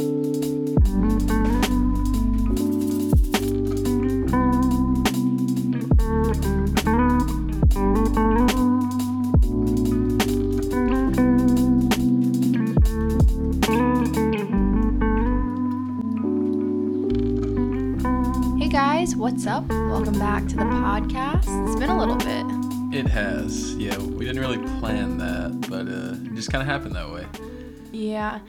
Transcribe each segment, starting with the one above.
Hey guys, what's up? Welcome back to the podcast. It's been a little bit. It has. Yeah, we didn't really plan that, but uh, it just kind of happened that way. Yeah,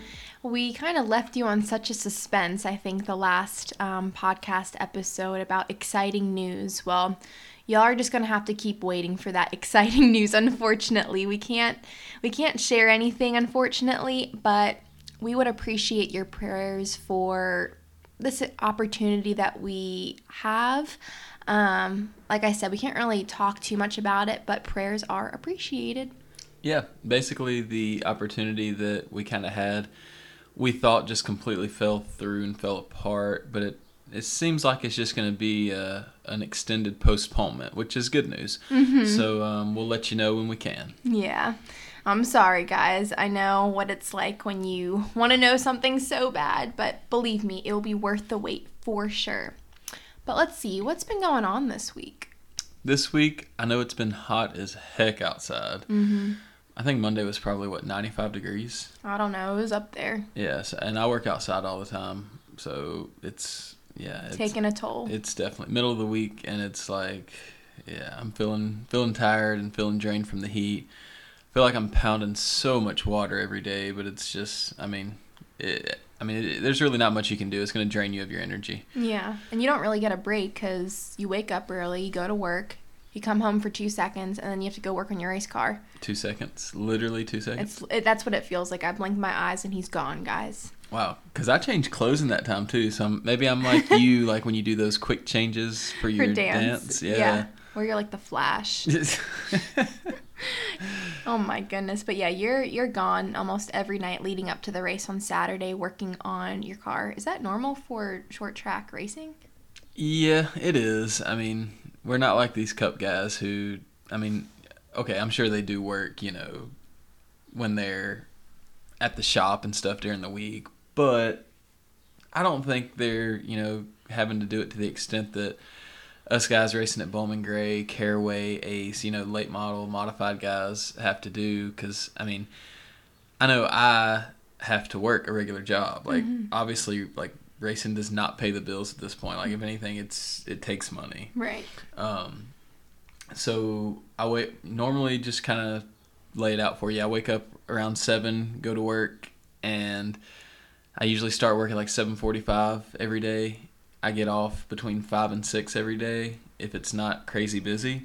we kind of left you on such a suspense, I think, the last um, podcast episode about exciting news. Well, y'all are just gonna have to keep waiting for that exciting news. Unfortunately, we can't we can't share anything, unfortunately, but we would appreciate your prayers for this opportunity that we have. Um, like I said, we can't really talk too much about it, but prayers are appreciated. Yeah, basically the opportunity that we kind of had, we thought just completely fell through and fell apart, but it it seems like it's just going to be uh, an extended postponement, which is good news. So um, we'll let you know when we can. Yeah. I'm sorry, guys. I know what it's like when you want to know something so bad, but believe me, it will be worth the wait for sure. But let's see, what's been going on this week? This week, I know it's been hot as heck outside. Mm-hmm. I think Monday was probably what 95 degrees. I don't know, it was up there, Yes, and I work outside all the time, so it's yeah, it's, taking a toll. it's definitely middle of the week, and it's like, yeah, I'm feeling feeling tired and feeling drained from the heat. feel like I'm pounding so much water every day, but it's just, I mean, it, I mean, it, there's really not much you can do. It's going to drain you of your energy. yeah, and you don't really get a break because you wake up early, you go to work, you come home for two seconds, and then you have to go work on your race car. Two seconds, literally two seconds. It's it, That's what it feels like. I blink my eyes and he's gone, guys. Wow, because I changed clothes in that time too. So I'm, maybe I'm like you, like when you do those quick changes for your For dance. Yeah. Where you're like the flash. Oh my goodness. But yeah, you're you're gone almost every night leading up to the race on Saturday working on your car. Is that normal for short track racing? Yeah, it is. I mean, we're not like these cup guys who, I mean, okay, I'm sure they do work, you know, when they're at the shop and stuff during the week, but I don't think they're, you know, having to do it to the extent that us guys racing at Bowman Gray, Caraway, Ace, you know, late model, modified guys have to do. Because, I mean, I know I have to work a regular job. Like, mm-hmm. obviously, like, racing does not pay the bills at this point. Like, if anything, it's it takes money. Right. Um, so I wait. Normally, just kind of lay it out for you. I wake up around seven, go to work, and I usually start work at like seven forty-five every day. I get off between five and six every day if it's not crazy busy.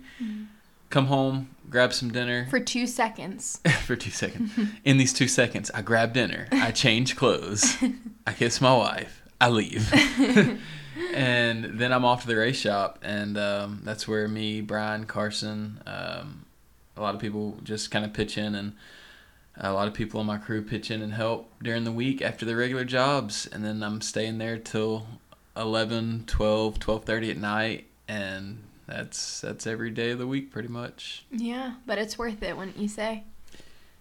Come home, grab some dinner For two seconds. for two seconds. In these two seconds, I grab dinner, I change clothes, I kiss my wife, I leave. and then I'm off to the race shop, and um, that's where me, Brian, Carson, um, a lot of people just kind of pitch in, and a lot of people on my crew pitch in and help during the week after their regular jobs. And then I'm staying there till 11, 12, 12.30 at night, and that's that's every day of the week pretty much. Yeah, but it's worth it, wouldn't you say?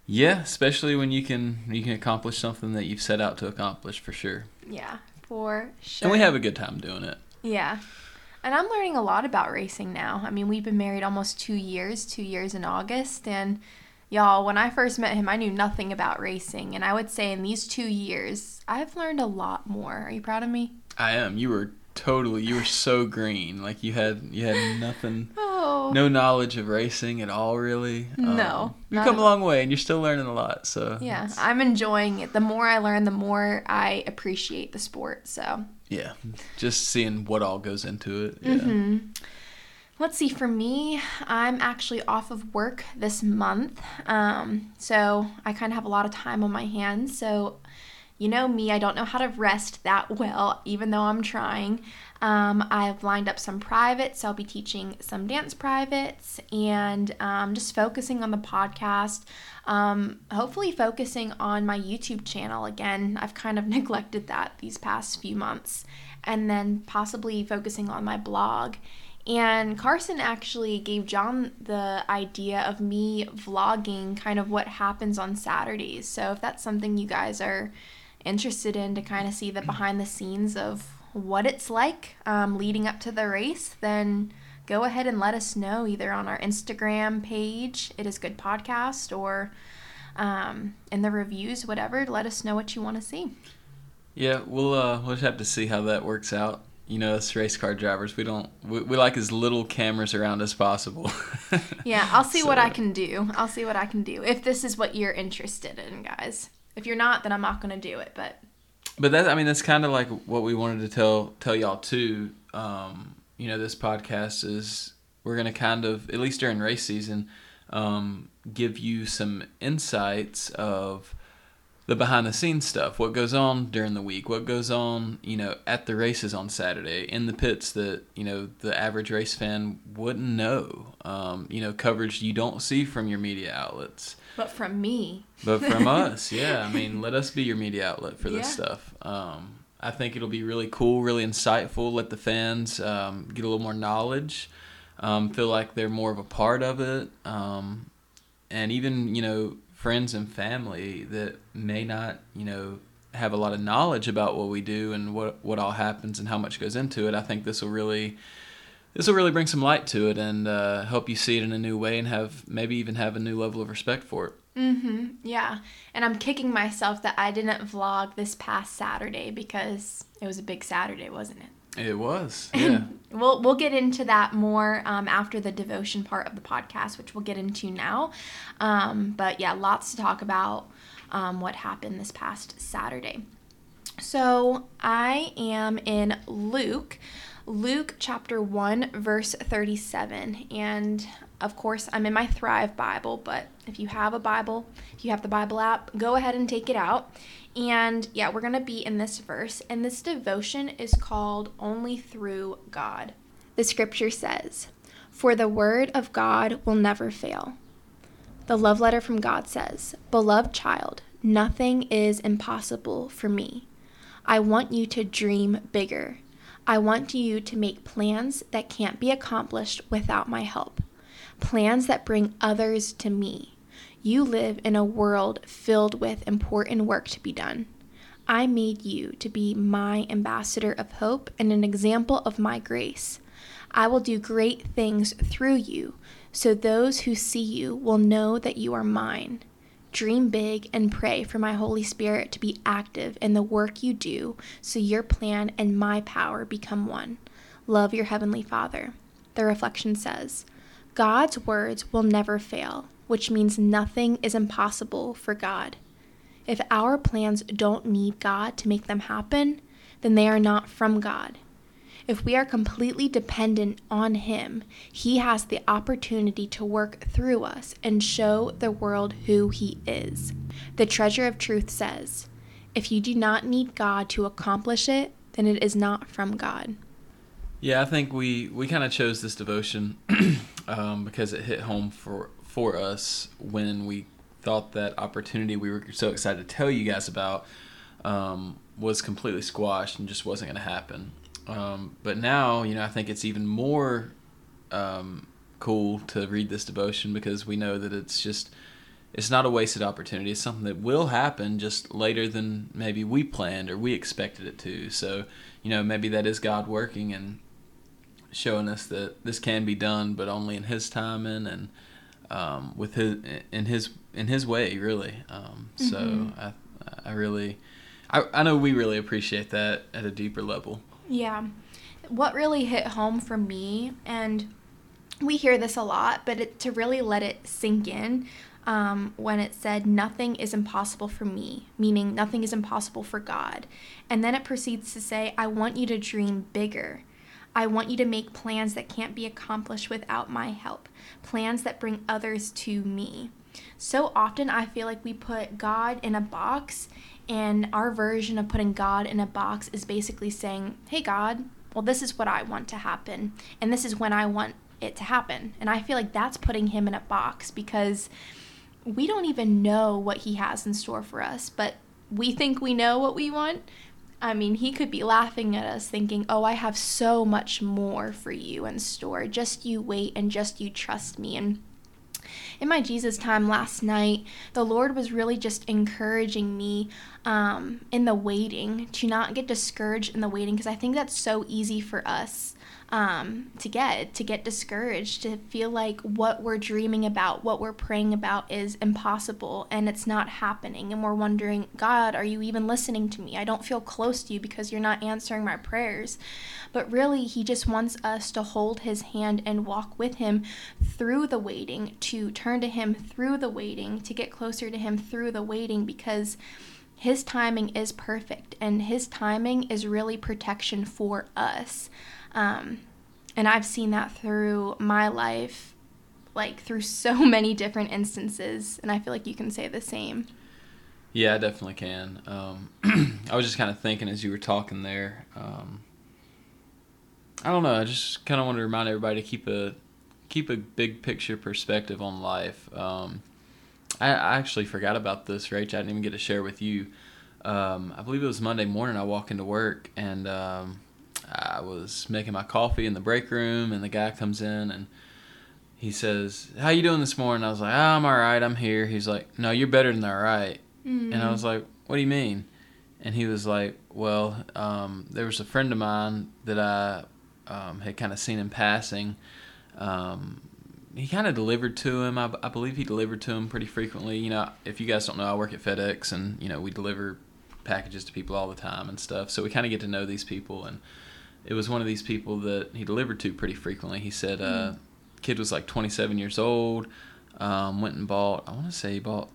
Yeah, especially when you can you can accomplish something that you've set out to accomplish for sure. Yeah, for sure. And we have a good time doing it. Yeah. And I'm learning a lot about racing now. I mean, we've been married almost two years, two years in August. And y'all, when I first met him, I knew nothing about racing. And I would say in these two years, I've learned a lot more. Are you proud of me? I am. You were totally you were so green. Like you had you had nothing oh, No knowledge of racing at all really. Um, No, You've come a long way and you're still learning a lot, so Yeah, it's- I'm enjoying it. The more I learn, the more I appreciate the sport. So yeah. Just seeing what all goes into it. Yeah. Mm-hmm. Let's see, for me, I'm actually off of work this month. Um, so I kind of have a lot of time on my hands. So, you know me, I don't know how to rest that well, even though I'm trying. Um, I've lined up some privates. I'll be teaching some dance privates and um, just focusing on the podcast. Um, hopefully, focusing on my YouTube channel again. I've kind of neglected that these past few months. And then possibly focusing on my blog. And Carson actually gave John the idea of me vlogging kind of what happens on Saturdays. So if that's something you guys are interested in to kind of see the behind the scenes of what it's like um, leading up to the race, then go ahead and let us know either on our Instagram page, It Is Good Podcast, or um, in the reviews, whatever. Let us know what you want to see. Yeah, we'll uh, we'll have to see how that works out. You know, us race car drivers, we don't we, we like as little cameras around as possible. yeah, I'll see so. what I can do. I'll see what I can do if this is what you're interested in, guys. If you're not, then I'm not to do it. But but that I mean that's kind of like what we wanted to tell tell y'all too. Um, you know, this podcast is we're gonna kind of at least during race season um, give you some insights of the behind the scenes stuff, what goes on during the week, what goes on, you know, at the races on Saturday, in the pits that, you know, the average race fan wouldn't know. Um, you know, coverage you don't see from your media outlets. But from me. But from us, yeah. I mean, let us be your media outlet for this yeah. stuff. Um, I think it'll be really cool, really insightful. Let the fans um, get a little more knowledge, um, feel like they're more of a part of it, um, and even you know friends and family that may not, you know, have a lot of knowledge about what we do and what what all happens and how much goes into it. I think this will really this will really bring some light to it and uh, help you see it in a new way and have maybe even have a new level of respect for it. Mm-hmm. Yeah. And I'm kicking myself that I didn't vlog this past Saturday because it was a big Saturday, wasn't it? It was, yeah. we'll we'll get into that more um, after the devotion part of the podcast, which we'll get into now. Um, but yeah, lots to talk about um, what happened this past Saturday. So I am in Luke, Luke chapter 1, verse 37. And of course, I'm in my Thrive Bible, but if you have a Bible, if you have the Bible app, go ahead and take it out. And yeah, we're going to be in this verse, and this devotion is called Only Through God. The scripture says, For the word of God will never fail. The love letter from God says, Beloved child, nothing is impossible for me. I want you to dream bigger. I want you to make plans that can't be accomplished without my help, plans that bring others to me. You live in a world filled with important work to be done. I made you to be my ambassador of hope and an example of my grace. I will do great things through you, so those who see you will know that you are mine. Dream big and pray for my Holy Spirit to be active in the work you do so your plan and my power become one. Love your Heavenly Father. The reflection says God's words will never fail which means nothing is impossible for God. If our plans don't need God to make them happen, then they are not from God. If we are completely dependent on Him, He has the opportunity to work through us and show the world who He is. The treasure of truth says, If you do not need God to accomplish it, then it is not from God. Yeah, I think we, we kind of chose this devotion um, because it hit home for for us when we thought that opportunity we were so excited to tell you guys about um, was completely squashed and just wasn't going to happen. Um, but now, you know, I think it's even more um, cool to read this devotion because we know that it's just it's not a wasted opportunity. It's something that will happen just later than maybe we planned or we expected it to. So, you know, maybe that is God working and showing us that this can be done, but only in His timing and um, with his in his in his way, really. Um, mm-hmm. So I I really I I know we really appreciate that at a deeper level. Yeah, what really hit home for me, and we hear this a lot, but it, to really let it sink in. Um, when it said, Nothing is impossible for me, meaning nothing is impossible for God. And then it proceeds to say, I want you to dream bigger. I want you to make plans that can't be accomplished without my help, plans that bring others to me. So often I feel like we put God in a box, and our version of putting God in a box is basically saying, Hey, God, well, this is what I want to happen, and this is when I want it to happen. And I feel like that's putting him in a box because we don't even know what he has in store for us, but we think we know what we want, I mean, he could be laughing at us, thinking, Oh, I have so much more for you in store. Just you wait and just you trust me. And in my Jesus time last night, the Lord was really just encouraging me um, in the waiting to not get discouraged in the waiting because I think that's so easy for us um, to get to get discouraged to feel like what we're dreaming about what we're praying about is impossible and it's not happening. And we're wondering god are you even listening to me? I don't feel close to you because you're not answering my prayers. But really he just wants us to hold his hand and walk with him through the waiting to turn to him through the waiting to get closer to him through the waiting because his timing is perfect and his timing is really protection for us um, and I've seen that through my life, like through so many different instances. And I feel like you can say the same. Yeah, I definitely can. Um, I was just kind of thinking as you were talking there. Um, I don't know. I just kind of want to remind everybody to keep a keep a big picture perspective on life. Um, I, I, actually forgot about this, Rach. I didn't even get to share with you. Um, I believe it was Monday morning. I walk into work and um, I was making my coffee in the break room, and the guy comes in and he says, "How you doing this morning?" I was like, oh, "I'm all right. I'm here." He's like, "No, you're better than all right." mm-hmm. And I was like, "What do you mean?" And he was like, "Well, um, there was a friend of mine that I um, had kind of seen in passing. Um, he kind of delivered to him. I, I believe he delivered to him pretty frequently. You know, if you guys don't know, I work at FedEx, and you know we deliver packages to people all the time and stuff. So we kind of get to know these people and." It was one of these people that he delivered to pretty frequently. He said, uh, mm. kid was like 27 years old, um, went and bought, I want to say he bought,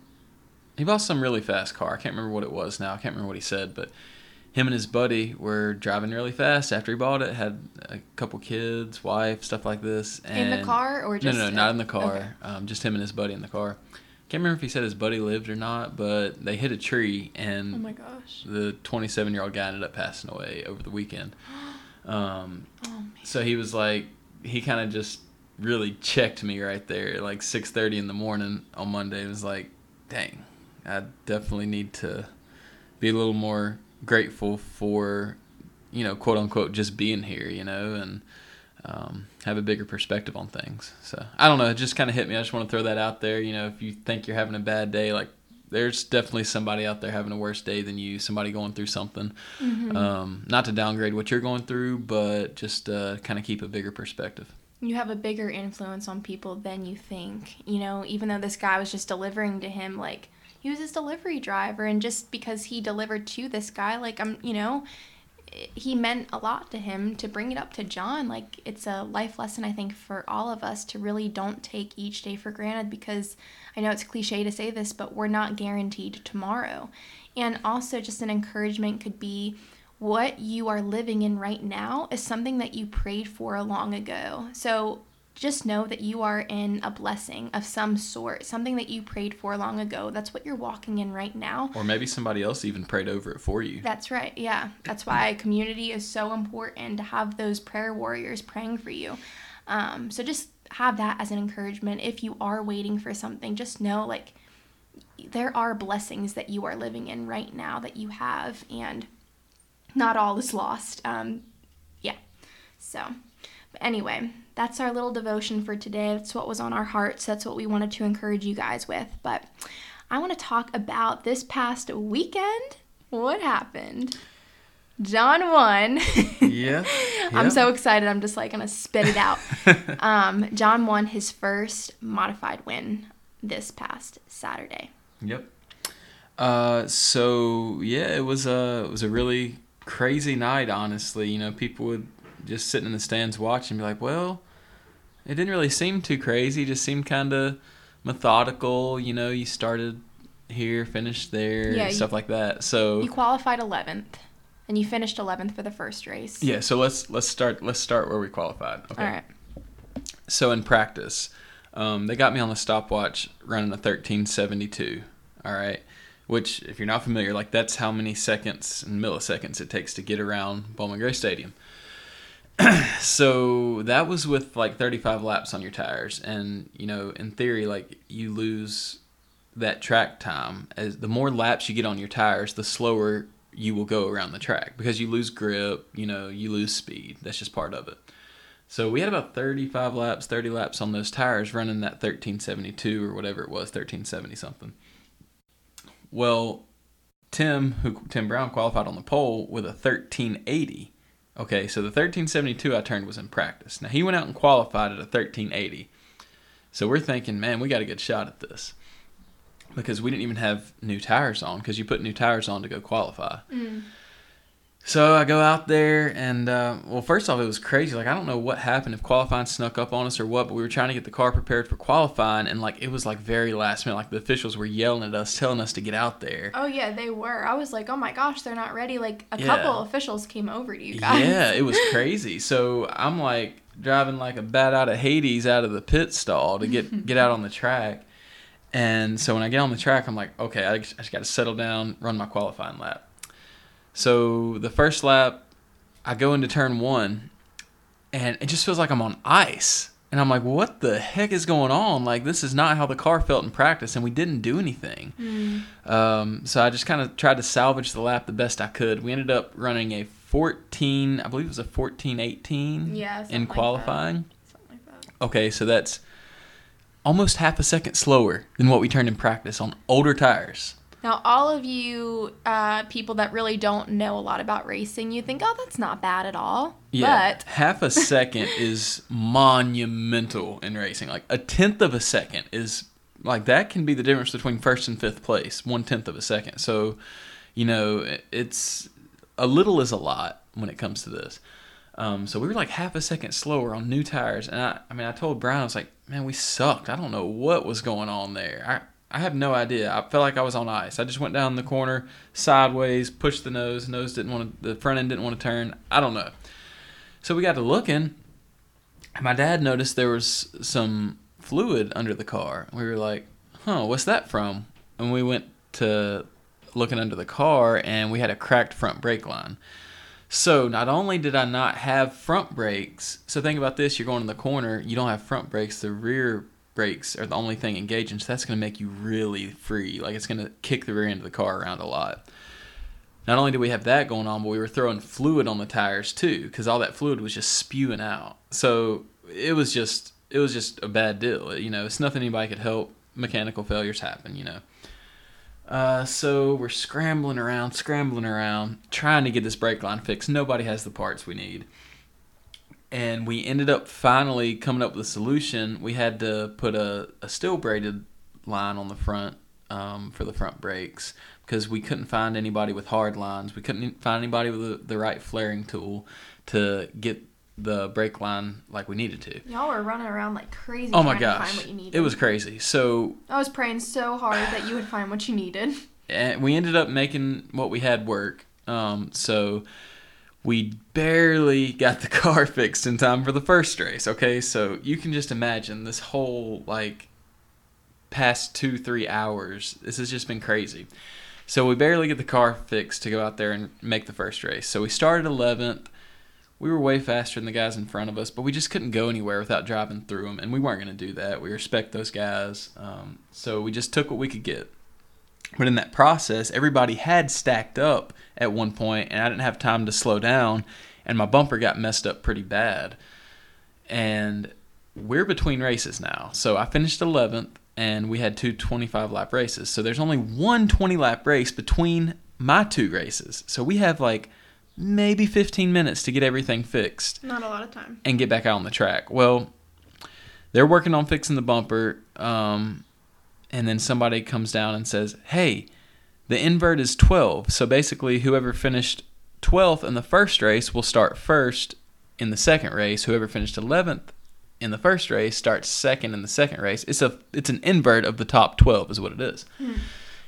he bought some really fast car. I can't remember what it was now. I can't remember what he said, but him and his buddy were driving really fast after he bought it. Had a couple kids, wife, stuff like this. And in the car or just no, no, no not in the car. Okay. Um, just him and his buddy in the car. Can't remember if he said his buddy lived or not, but they hit a tree and oh my gosh, the 27 year old guy ended up passing away over the weekend. Um, oh, so he was like, he kind of just really checked me right there, like 6:30 in the morning on Monday. It was like, dang, I definitely need to be a little more grateful for, you know, quote unquote, just being here, you know, and um, have a bigger perspective on things. So I don't know, it just kind of hit me. I just want to throw that out there. You know, if you think you're having a bad day, like there's definitely somebody out there having a worse day than you, somebody going through something. Mm-hmm. Um, not to downgrade what you're going through, but just uh, kind of keep a bigger perspective. You have a bigger influence on people than you think. You know, even though this guy was just delivering to him, like, he was his delivery driver, and just because he delivered to this guy, like, I'm, you know, he meant a lot to him to bring it up to John. Like it's a life lesson I think for all of us to really don't take each day for granted because I know it's cliche to say this, but we're not guaranteed tomorrow. And also just an encouragement could be what you are living in right now is something that you prayed for long ago. So just know that you are in a blessing of some sort, something that you prayed for long ago. That's what you're walking in right now. Or maybe somebody else even prayed over it for you. That's right. Yeah. That's why community is so important to have those prayer warriors praying for you. Um, so just have that as an encouragement. If you are waiting for something, just know like there are blessings that you are living in right now that you have, and not all is lost. Um, yeah. So, but anyway, that's our little devotion for today. That's what was on our hearts. That's what we wanted to encourage you guys with. But I want to talk about this past weekend. What happened? John won. yeah, I'm so excited. I'm just like gonna spit it out. um, John won his first modified win this past Saturday. Yep. Uh, so yeah, it was a it was a really crazy night. Honestly, you know, people would just sitting in the stands watching, be like, well, it didn't really seem too crazy. It just seemed kind of methodical. You know, you started here, finished there, yeah, stuff you, like that. So you qualified 11th, and you finished 11th for the first race. Yeah. So let's let's start let's start where we qualified. Okay. All right. So in practice, um, they got me on the stopwatch running a 1372. All right. Which, if you're not familiar, like that's how many seconds and milliseconds it takes to get around Bowman Gray Stadium. so that was with like 35 laps on your tires and you know in theory like you lose that track time as the more laps you get on your tires the slower you will go around the track because you lose grip you know you lose speed that's just part of it So we had about 35 laps, 30 laps on those tires running that 1372 or whatever it was, 1370 something. Well, Tim, who Tim Brown qualified on the pole with a 1380. Okay, so the 1372 I turned was in practice. Now he went out and qualified at a 1380. So we're thinking, man, we got a good shot at this because we didn't even have new tires on because you put new tires on to go qualify. Mm. So I go out there and uh, well, first off, it was crazy. Like I don't know what happened if qualifying snuck up on us or what, but we were trying to get the car prepared for qualifying, and like it was like very last minute. Like the officials were yelling at us, telling us to get out there. Oh yeah, they were. I was like, oh my gosh, they're not ready. Like a Yeah. couple officials came over to you guys. Yeah, it was crazy. So I'm like driving like a bat out of Hades out of the pit stall to get get out on the track. And so when I get on the track, I'm like, okay, I just, I just got to settle down, run my qualifying lap. So the first lap, I go into turn one, and it just feels like I'm on ice. And I'm like, what the heck is going on? Like, this is not how the car felt in practice, and we didn't do anything. Mm. Um, so I just kind of tried to salvage the lap the best I could. We ended up running a 14, I believe it was a 14 18 Yeah, in like qualifying. Something like that. Okay, so that's almost half a second slower than what we turned in practice on older tires. Now, all of you uh, people that really don't know a lot about racing, you think, oh, that's not bad at all. Yeah, But half a second is monumental in racing. Like a tenth of a second is like that can be the difference between first and fifth place. One tenth of a second. So, you know, it's a little is a lot when it comes to this. Um, so we were like half a second slower on new tires, and I, I mean, I told Brian, I was like, man, we sucked. I don't know what was going on there. I, I have no idea. I felt like I was on ice. I just went down the corner sideways, pushed the nose. Nose didn't want to. The front end didn't want to turn. I don't know. So we got to looking. and My dad noticed there was some fluid under the car. We were like, "Huh, what's that from?" And we went to looking under the car, and we had a cracked front brake line. So not only did I not have front brakes, so think about this: you're going in the corner, you don't have front brakes. The rear brakes are the only thing engaging, so that's going to make you really free. Like it's going to kick the rear end of the car around a lot. Not only did we have that going on, but we were throwing fluid on the tires too, because all that fluid was just spewing out. So it was just it was just a bad deal. You know, it's nothing anybody could help. Mechanical failures happen. You know. Uh, so we're scrambling around, scrambling around, trying to get this brake line fixed. Nobody has the parts we need. And we ended up finally coming up with a solution. We had to put a, a steel braided line on the front um, for the front brakes because we couldn't find anybody with hard lines. We couldn't find anybody with the, the right flaring tool to get the brake line like we needed to. y'all were running around like crazy. Oh my trying to find gosh, what you needed. it was crazy. So I was praying so hard that you would find what you needed. and we ended up making what we had work. Um, so we barely got the car fixed in time for the first race. Okay, so you can just imagine this whole like past two three hours. This has just been crazy. So we barely get the car fixed to go out there and make the first race. So we started 11th. We were way faster than the guys in front of us, but we just couldn't go anywhere without driving through them, and we weren't going to do that. We respect those guys, um, so we just took what we could get. But in that process, everybody had stacked up at one point, and I didn't have time to slow down, and my bumper got messed up pretty bad. And we're between races now. So I finished 11th, and we had two 25 lap races. So there's only one 20 lap race between my two races. So we have like maybe 15 minutes to get everything fixed Not a lot of time. and get back out on the track. Well, they're working on fixing the bumper, um, and then somebody comes down and says, "Hey, the invert is 12. So basically, whoever finished 12th in the first race will start first in the second race. Whoever finished 11th in the first race starts second in the second race. It's a it's an invert of the top 12 is what it is. Hmm.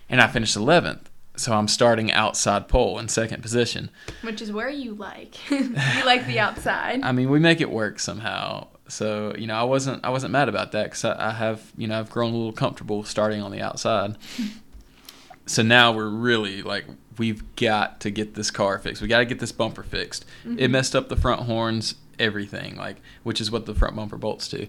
And I finished 11th. So I'm starting outside pole in second position. Which is where you like. you like the outside. I mean, we make it work somehow. So you know, I wasn't I wasn't mad about that because I, I have you know I've grown a little comfortable starting on the outside. so now we're really like we've got to get this car fixed. We got to get this bumper fixed. It messed up the front horns, everything like which is what the front bumper bolts do.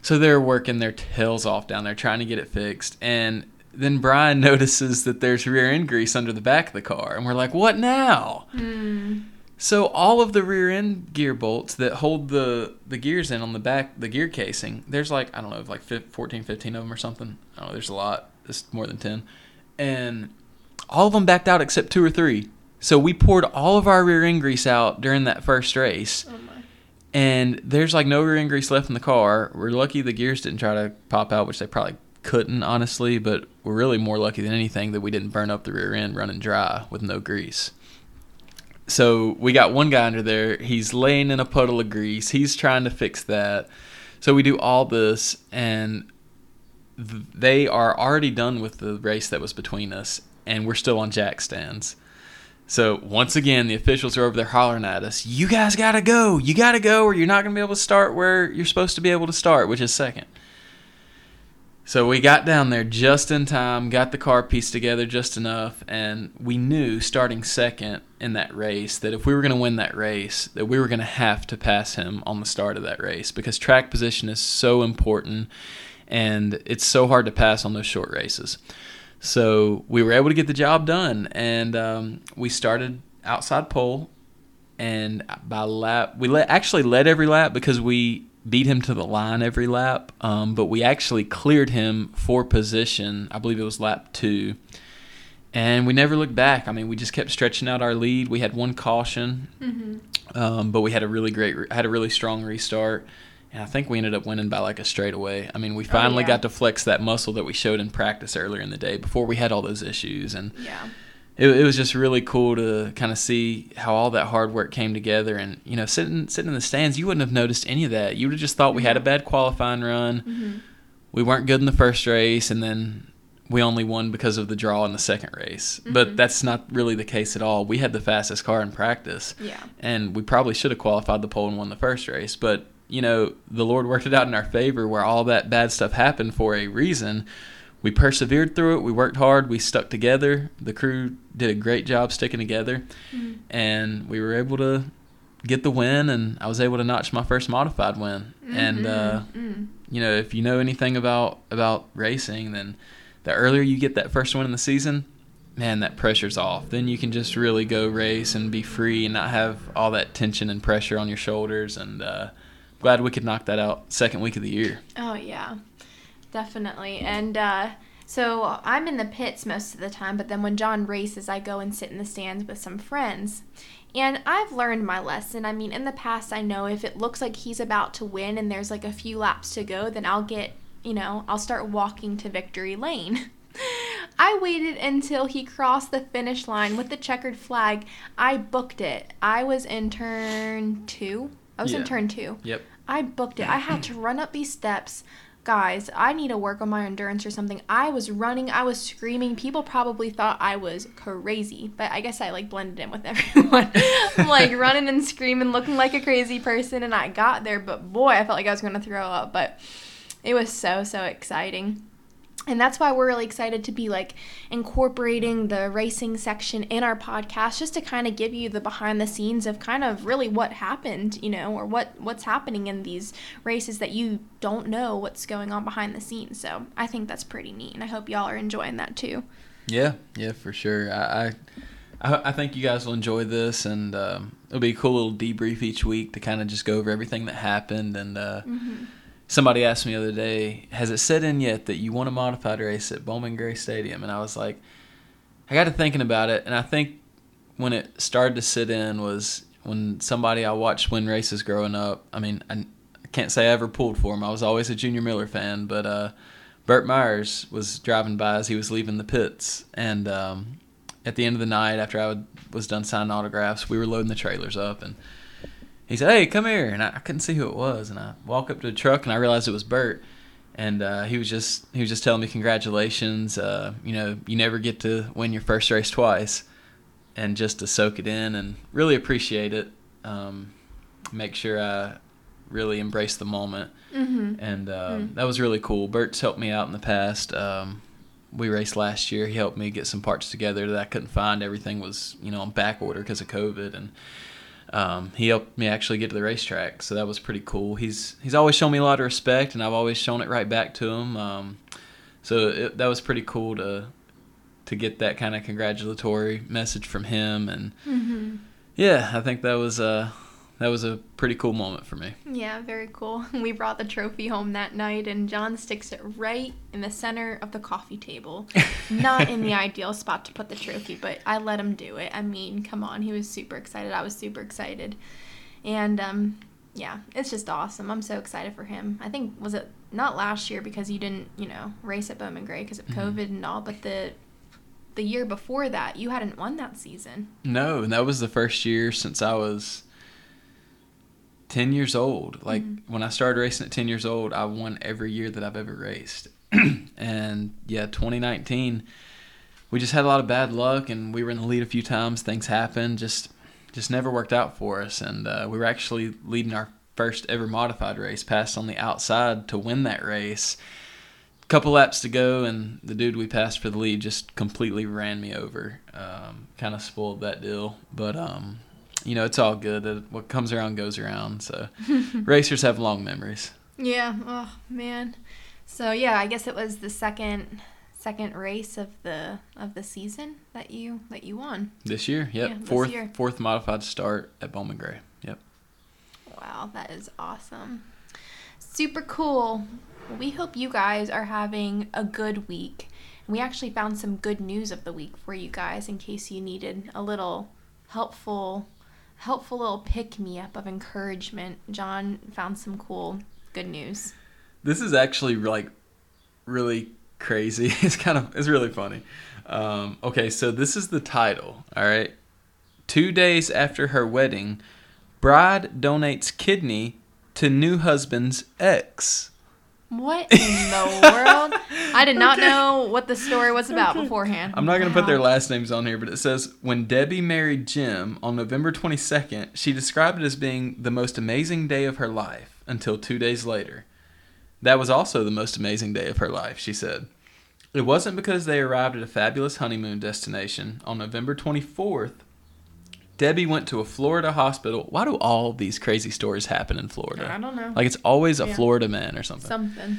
So they're working their tails off down there trying to get it fixed and. Then Brian notices that there's rear end grease under the back of the car, and we're like, "What now?" Hmm. So all of the rear end gear bolts that hold the the gears in on the back, the gear casing, there's like I don't know, like 14, 15 of them or something. I don't know. There's a lot. It's more than ten, and all of them backed out except two or three. So we poured all of our rear end grease out during that first race. Oh my. And there's like no rear end grease left in the car. We're lucky the gears didn't try to pop out, which they probably couldn't, honestly. But we're really more lucky than anything that we didn't burn up the rear end running dry with no grease. So we got one guy under there. He's laying in a puddle of grease. He's trying to fix that. So we do all this, and they are already done with the race that was between us, and we're still on jack stands. So once again, the officials are over there hollering at us, "You guys gotta go! You gotta go, or you're not gonna be able to start where you're supposed to be able to start, which is second. So we got down there just in time, got the car pieced together just enough, and we knew starting second in that race that if we were going to win that race, that we were going to have to pass him on the start of that race because track position is so important and it's so hard to pass on those short races. So we were able to get the job done, and um, we started outside pole, and by lap we let actually led every lap because we beat him to the line every lap, um, but we actually cleared him for position. I believe it was lap two, and we never looked back. I mean, we just kept stretching out our lead. We had one caution, Mm-hmm. um, but we had a really great, had a really strong restart. And I think we ended up winning by like a straightaway. I mean, we finally yeah. got to flex that muscle that we showed in practice earlier in the day before we had all those issues. And Yeah. it, it was just really cool to kind of see how all that hard work came together. And you know, sitting sitting in the stands, you wouldn't have noticed any of that. You would have just thought we had a bad qualifying run. Mm-hmm. We weren't good in the first race, and then we only won because of the draw in the second race. But Mhm. that's not really the case at all. We had the fastest car in practice, Yeah. and we probably should have qualified the pole and won the first race. But you know, the Lord worked it out in our favor, where all that bad stuff happened for a reason we persevered through it. We worked hard. We stuck together. The crew did a great job sticking together, Mhm. and we were able to get the win. And I was able to notch my first modified win. And uh, Mhm. you know, if you know anything about about racing, then the earlier you get that first win in the season, man, that pressure's off. Then you can just really go race and be free and not have all that tension and pressure on your shoulders. And uh, glad we could knock that out second week of the year. Oh yeah, definitely. And uh, so I'm in the pits most of the time, but then when John races, I go and sit in the stands with some friends. And I've learned my lesson. I mean, in the past, I know if it looks like he's about to win and there's like a few laps to go, then I'll get, you know, I'll start walking to victory lane. I waited until he crossed the finish line with the checkered flag. I booked it. I was in turn two. I was in turn two. Yep. I booked it. I had to run up these steps. Guys, I need to work on my endurance or something. I was running, I was screaming. People probably thought I was crazy, but I guess I like blended in with everyone. Like running and screaming, looking like a crazy person, and I got there, but boy, I felt like I was going to throw up. But it was so, so exciting. And that's why we're really excited to be like incorporating the racing section in our podcast just to kind of give you the behind the scenes of kind of really what happened, you know, or what what's happening in these races that you don't know what's going on behind the scenes. So, I think that's pretty neat and I hope y'all are enjoying that too. Yeah, yeah, for sure. I, I, I I think you guys will enjoy this, and um, it'll be a cool little debrief each week to kind of just go over everything that happened. And uh, Mhm. Somebody asked me the other day, "Has it set in yet that you want a modified race at Bowman Gray Stadium?" And I was like, I got to thinking about it, and I think when it started to sit in was when somebody I watched win races growing up. I mean, I, I can't say I ever pulled for him. I was always a Junior Miller fan, but uh, Burt Myers was driving by as he was leaving the pits, and um, at the end of the night, after I would, was done signing autographs, we were loading the trailers up, and he said, "Hey, come here," and I, I couldn't see who it was, and I walk up to the truck, and I realized it was Burt, and uh, he was just he was just telling me congratulations. Uh, you know, you never get to win your first race twice, and just to soak it in and really appreciate it. Um, make sure I really embrace the moment Mhm. and uh, Mm. that was really cool. Burt's helped me out in the past. Um, we raced last year. He helped me get some parts together that I couldn't find. Everything was you know on back order because of COVID, and um, he helped me actually get to the racetrack. So that was pretty cool. He's he's always shown me a lot of respect, and I've always shown it right back to him. Um, so it, that was pretty cool to to get that kind of congratulatory message from him and Mhm. yeah, I think that was uh that was a pretty cool moment for me. Yeah, very cool. We brought the trophy home that night, and John sticks it right in the center of the coffee table. Not in the ideal spot to put the trophy, but I let him do it. I mean, come on, he was super excited. I was super excited. And um, yeah, it's just awesome. I'm so excited for him. I think, was it not last year because you didn't, you know, race at Bowman Gray because of Mhm. COVID and all, but the the year before that, you hadn't won that season. No, and that was the first year since I was 10 years old. Like Mhm. when I started racing at 10 years old, I won every year that I've ever raced. and yeah, 2019, we just had a lot of bad luck and we were in the lead a few times. Things happened, just just never worked out for us. And uh, we were actually leading our first ever modified race, passed on the outside to win that race. Couple laps to go, and the dude we passed for the lead just completely ran me over. Um, kind of spoiled that deal, but um, you know it's all good. What comes around goes around. So racers have long memories. Yeah. Oh man. So yeah, I guess it was the second second race of the of the season that you that you won. This year, yep, Yeah, fourth year. fourth modified start at Bowman Gray. Yep. Wow, that is awesome. Super cool. We hope you guys are having a good week. We actually found some good news of the week for you guys in case you needed a little helpful helpful little pick me up of encouragement. John found some cool good news. This is actually like really crazy. It's kind of it's really funny. Um, okay, so this is the title. All right, two days after her wedding, bride donates kidney to new husband's ex. What in the world? I did not Okay. know what the story was about beforehand. I'm not going to put their last names on here, but it says when Debbie married Jim on November 22nd, she described it as being the most amazing day of her life until two days later. That was also the most amazing day of her life, she said. It wasn't because they arrived at a fabulous honeymoon destination. On November 24th, Debbie went to a Florida hospital. Why do all these crazy stories happen in Florida? I don't know. Like it's always a Yeah. Florida man or something. Something.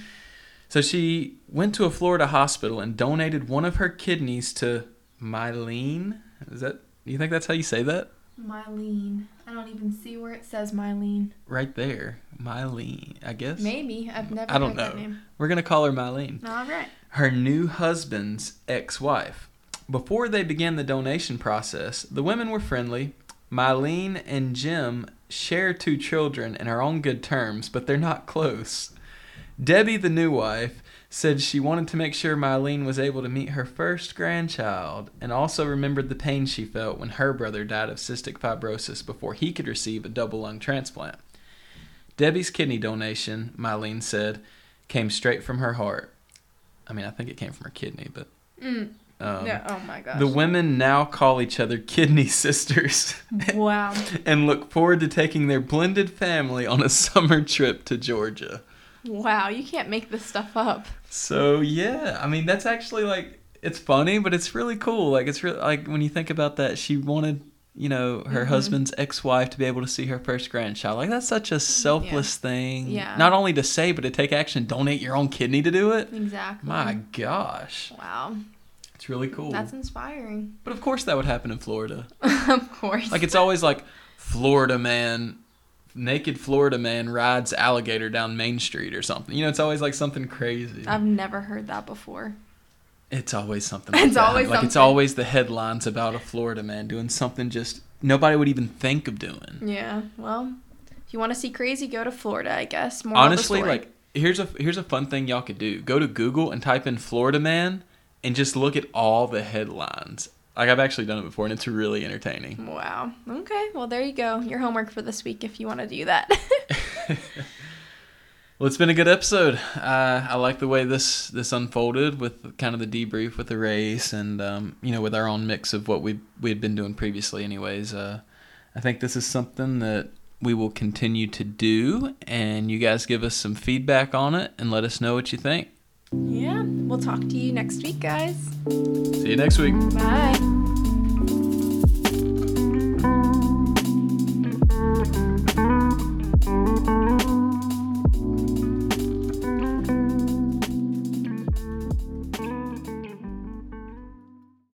So she went to a Florida hospital and donated one of her kidneys to Mylene. Is that? You think that's how you say that? Mylene. I don't even see where it says Mylene. Right there, Mylene. I guess. Maybe. I've never I don't heard that know. name. We're gonna call her Mylene. All right. Her new husband's ex-wife. Before they began the donation process, the women were friendly. Mylene and Jim share two children and are on good terms, but they're not close. Debbie, the new wife, said she wanted to make sure Mylene was able to meet her first grandchild and also remembered the pain she felt when her brother died of cystic fibrosis before he could receive a double lung transplant. Debbie's kidney donation, Mylene said, came straight from her heart. I mean, I think it came from her kidney, but Mm. Um, yeah. Oh my gosh. the women now call each other kidney sisters wow. and look forward to taking their blended family on a summer trip to Georgia. Wow. You can't make this stuff up. So yeah, I mean that's actually like it's funny, but it's really cool. Like it's really like when you think about that, she wanted you know her Mhm. husband's ex-wife to be able to see her first grandchild. Like that's such a selfless thing. Yeah. Not only to say, but to take action. Donate your own kidney to do it. Exactly. My gosh, Wow. It's really cool. That's inspiring. But of course, that would happen in Florida. of course. Like it's always like Florida man, naked Florida man rides alligator down Main Street or something. You know, it's always like something crazy. I've never heard that before. It's always something. It's that. always like it's always the headlines about a Florida man doing something just nobody would even think of doing. Yeah. Well, if you want to see crazy, go to Florida. I guess. The Honestly, like here's a here's a fun thing y'all could do. Go to Google and type in Florida man and just look at all the headlines. Like I've actually done it before and it's really entertaining. Wow. Okay. Well, there you go. Your homework for this week if you want to do that. Well, it's been a good episode. Uh, I like the way this this unfolded with kind of the debrief with the race, and um, you know, with our own mix of what we we had been doing previously. Anyways, uh, I think this is something that we will continue to do, and you guys give us some feedback on it and let us know what you think. Yeah. We'll talk to you next week, guys. See you next week. Bye.